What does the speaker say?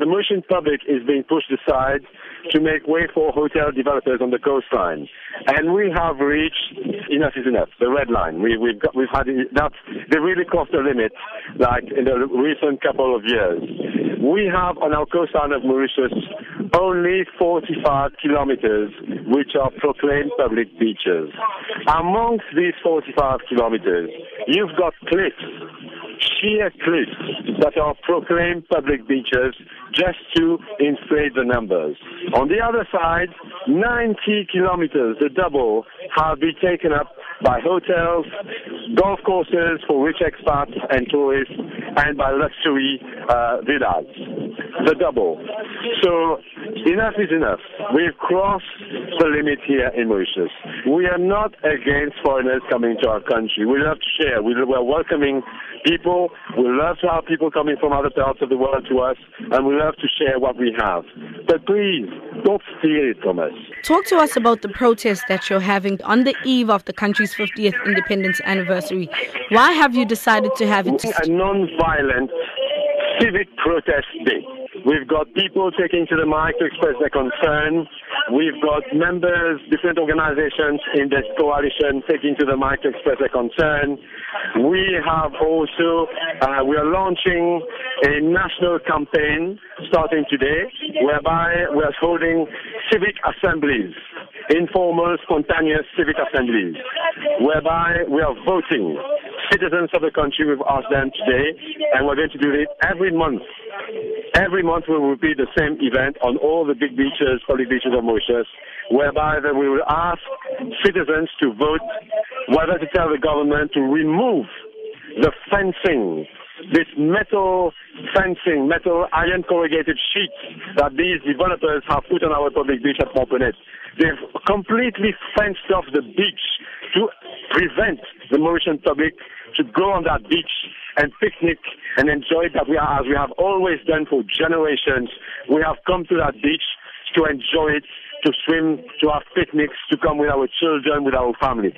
The Mauritian public is being pushed aside to make way for hotel developers on the coastline. And we have reached enough is enough, the red line. We, we've, got, we've had that, they really crossed the limit, like in the recent couple of years. We have on our coastline of Mauritius only 45 kilometers which are proclaimed public beaches. Amongst these 45 kilometers, you've got cliffs sheer cliffs that are proclaimed public beaches just to inflate the numbers. On the other side, 90 kilometers, the double, have been taken up by hotels, golf courses for rich expats and tourists, and by luxury uh, villas. The double. So enough is enough. We've crossed the limit here in Mauritius. We are not against foreigners coming to our country. We love to share. We, we're welcoming people. We love to have people coming from other parts of the world to us, and we love to share what we have. But please, don't steal it from us. Talk to us about the protest that you're having on the eve of the country's 50th independence anniversary. Why have you decided to have it? A non-violent civic protest day. We've got people taking to the mic to express their concern. We've got members, different organizations in this coalition taking to the mic to express their concern. We have also, uh, we are launching a national campaign starting today whereby we are holding civic assemblies, informal, spontaneous civic assemblies, whereby we are voting citizens of the country. We've asked them today, and we're going to do it every month. Every month we will repeat the same event on all the big beaches, public beaches of Mauritius, whereby then we will ask citizens to vote whether to tell the government to remove the fencing, this metal fencing, metal iron corrugated sheets that these developers have put on our public beach at Pomponette. They've completely fenced off the beach to prevent the Mauritian public to go on that beach and picnic and enjoy that we are, as we have always done for generations. We have come to that beach to enjoy it, to swim, to have picnics, to come with our children, with our family.